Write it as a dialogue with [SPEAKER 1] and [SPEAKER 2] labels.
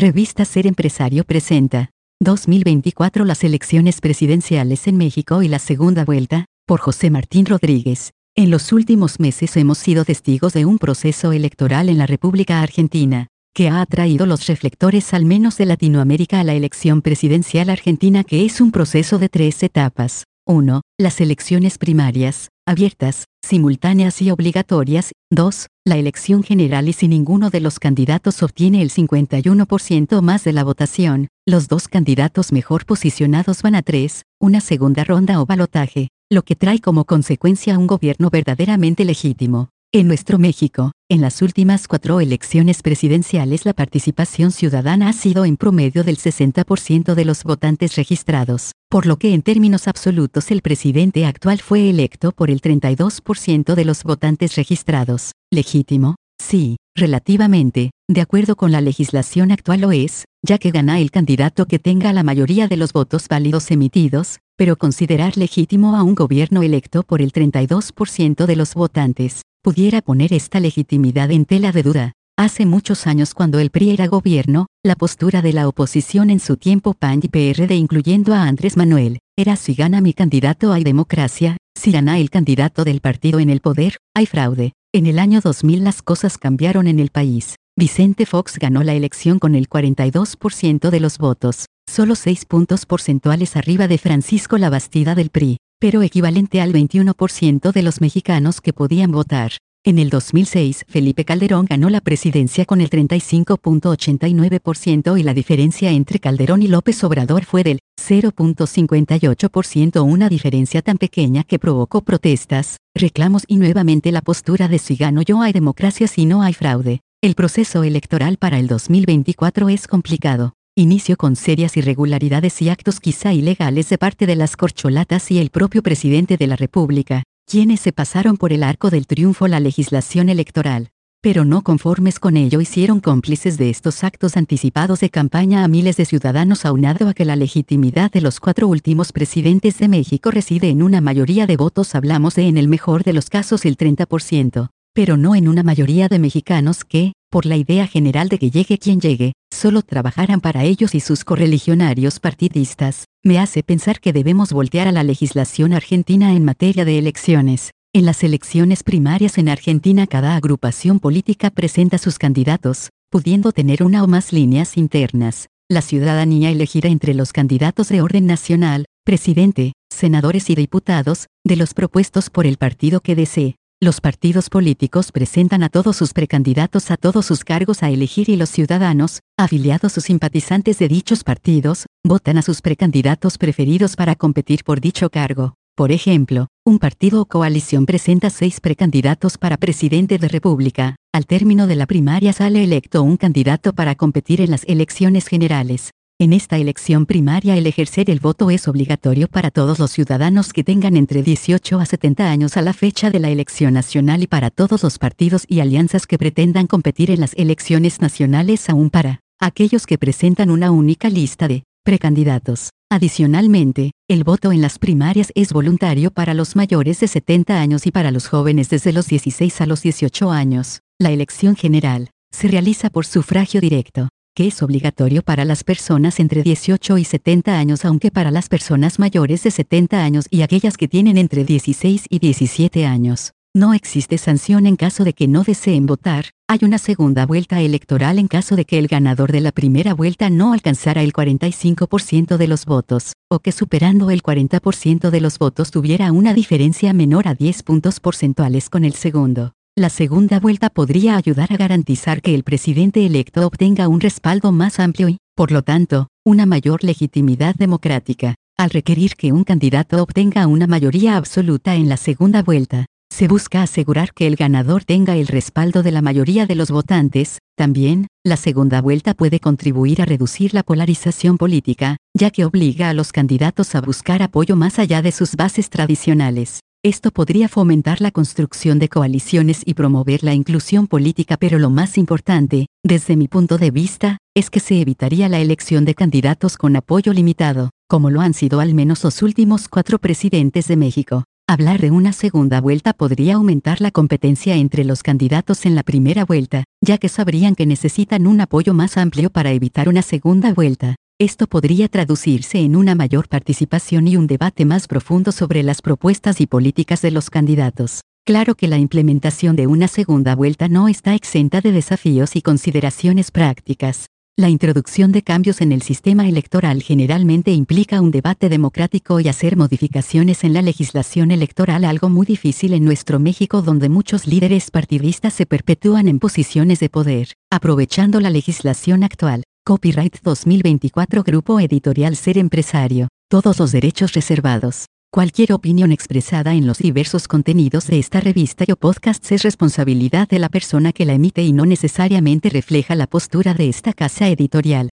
[SPEAKER 1] Revista Ser Empresario presenta 2024 Las elecciones presidenciales en México y la segunda vuelta, por José Martín Rodríguez. En los últimos meses hemos sido testigos de un proceso electoral en la República Argentina, que ha atraído los reflectores al menos de Latinoamérica a la elección presidencial argentina que es un proceso de tres etapas. 1. Las elecciones primarias, abiertas, simultáneas y obligatorias. 2. La elección general y si ninguno de los candidatos obtiene el 51% más de la votación, los dos candidatos mejor posicionados van a 3, una segunda ronda o balotaje, lo que trae como consecuencia un gobierno verdaderamente legítimo. En nuestro México, en las últimas cuatro elecciones presidenciales la participación ciudadana ha sido en promedio del 60% de los votantes registrados, por lo que en términos absolutos el presidente actual fue electo por el 32% de los votantes registrados. ¿Legítimo? Sí, relativamente, de acuerdo con la legislación actual lo es, ya que gana el candidato que tenga la mayoría de los votos válidos emitidos, pero considerar legítimo a un gobierno electo por el 32% de los votantes, pudiera poner esta legitimidad en tela de duda. Hace muchos años cuando el PRI era gobierno, la postura de la oposición en su tiempo PAN y PRD incluyendo a Andrés Manuel, era si gana mi candidato hay democracia, si gana el candidato del partido en el poder, hay fraude. En el año 2000 las cosas cambiaron en el país. Vicente Fox ganó la elección con el 42% de los votos, solo 6 puntos porcentuales arriba de Francisco Labastida del PRI pero equivalente al 21% de los mexicanos que podían votar. En el 2006, Felipe Calderón ganó la presidencia con el 35.89% y la diferencia entre Calderón y López Obrador fue del 0.58%, una diferencia tan pequeña que provocó protestas, reclamos y nuevamente la postura de si gano yo hay democracia si no hay fraude. El proceso electoral para el 2024 es complicado inicio con serias irregularidades y actos quizá ilegales de parte de las corcholatas y el propio presidente de la República, quienes se pasaron por el arco del triunfo la legislación electoral. Pero no conformes con ello hicieron cómplices de estos actos anticipados de campaña a miles de ciudadanos aunado a que la legitimidad de los cuatro últimos presidentes de México reside en una mayoría de votos hablamos de en el mejor de los casos el 30%, pero no en una mayoría de mexicanos que, por la idea general de que llegue quien llegue, solo trabajaran para ellos y sus correligionarios partidistas, me hace pensar que debemos voltear a la legislación argentina en materia de elecciones. En las elecciones primarias en Argentina cada agrupación política presenta sus candidatos, pudiendo tener una o más líneas internas. La ciudadanía elegida entre los candidatos de orden nacional, presidente, senadores y diputados, de los propuestos por el partido que desee, los partidos políticos presentan a todos sus precandidatos a todos sus cargos a elegir y los ciudadanos, afiliados o simpatizantes de dichos partidos, votan a sus precandidatos preferidos para competir por dicho cargo. Por ejemplo, un partido o coalición presenta seis precandidatos para presidente de República. Al término de la primaria sale electo un candidato para competir en las elecciones generales. En esta elección primaria el ejercer el voto es obligatorio para todos los ciudadanos que tengan entre 18 a 70 años a la fecha de la elección nacional y para todos los partidos y alianzas que pretendan competir en las elecciones nacionales aún para aquellos que presentan una única lista de precandidatos. Adicionalmente, el voto en las primarias es voluntario para los mayores de 70 años y para los jóvenes desde los 16 a los 18 años. La elección general se realiza por sufragio directo que es obligatorio para las personas entre 18 y 70 años aunque para las personas mayores de 70 años y aquellas que tienen entre 16 y 17 años. No existe sanción en caso de que no deseen votar, hay una segunda vuelta electoral en caso de que el ganador de la primera vuelta no alcanzara el 45% de los votos, o que superando el 40% de los votos tuviera una diferencia menor a 10 puntos porcentuales con el segundo. La segunda vuelta podría ayudar a garantizar que el presidente electo obtenga un respaldo más amplio y, por lo tanto, una mayor legitimidad democrática. Al requerir que un candidato obtenga una mayoría absoluta en la segunda vuelta, se busca asegurar que el ganador tenga el respaldo de la mayoría de los votantes. También, la segunda vuelta puede contribuir a reducir la polarización política, ya que obliga a los candidatos a buscar apoyo más allá de sus bases tradicionales. Esto podría fomentar la construcción de coaliciones y promover la inclusión política, pero lo más importante, desde mi punto de vista, es que se evitaría la elección de candidatos con apoyo limitado, como lo han sido al menos los últimos cuatro presidentes de México. Hablar de una segunda vuelta podría aumentar la competencia entre los candidatos en la primera vuelta, ya que sabrían que necesitan un apoyo más amplio para evitar una segunda vuelta. Esto podría traducirse en una mayor participación y un debate más profundo sobre las propuestas y políticas de los candidatos. Claro que la implementación de una segunda vuelta no está exenta de desafíos y consideraciones prácticas. La introducción de cambios en el sistema electoral generalmente implica un debate democrático y hacer modificaciones en la legislación electoral algo muy difícil en nuestro México donde muchos líderes partidistas se perpetúan en posiciones de poder, aprovechando la legislación actual. Copyright 2024 Grupo Editorial Ser Empresario. Todos los derechos reservados. Cualquier opinión expresada en los diversos contenidos de esta revista o podcast es responsabilidad de la persona que la emite y no necesariamente refleja la postura de esta casa editorial.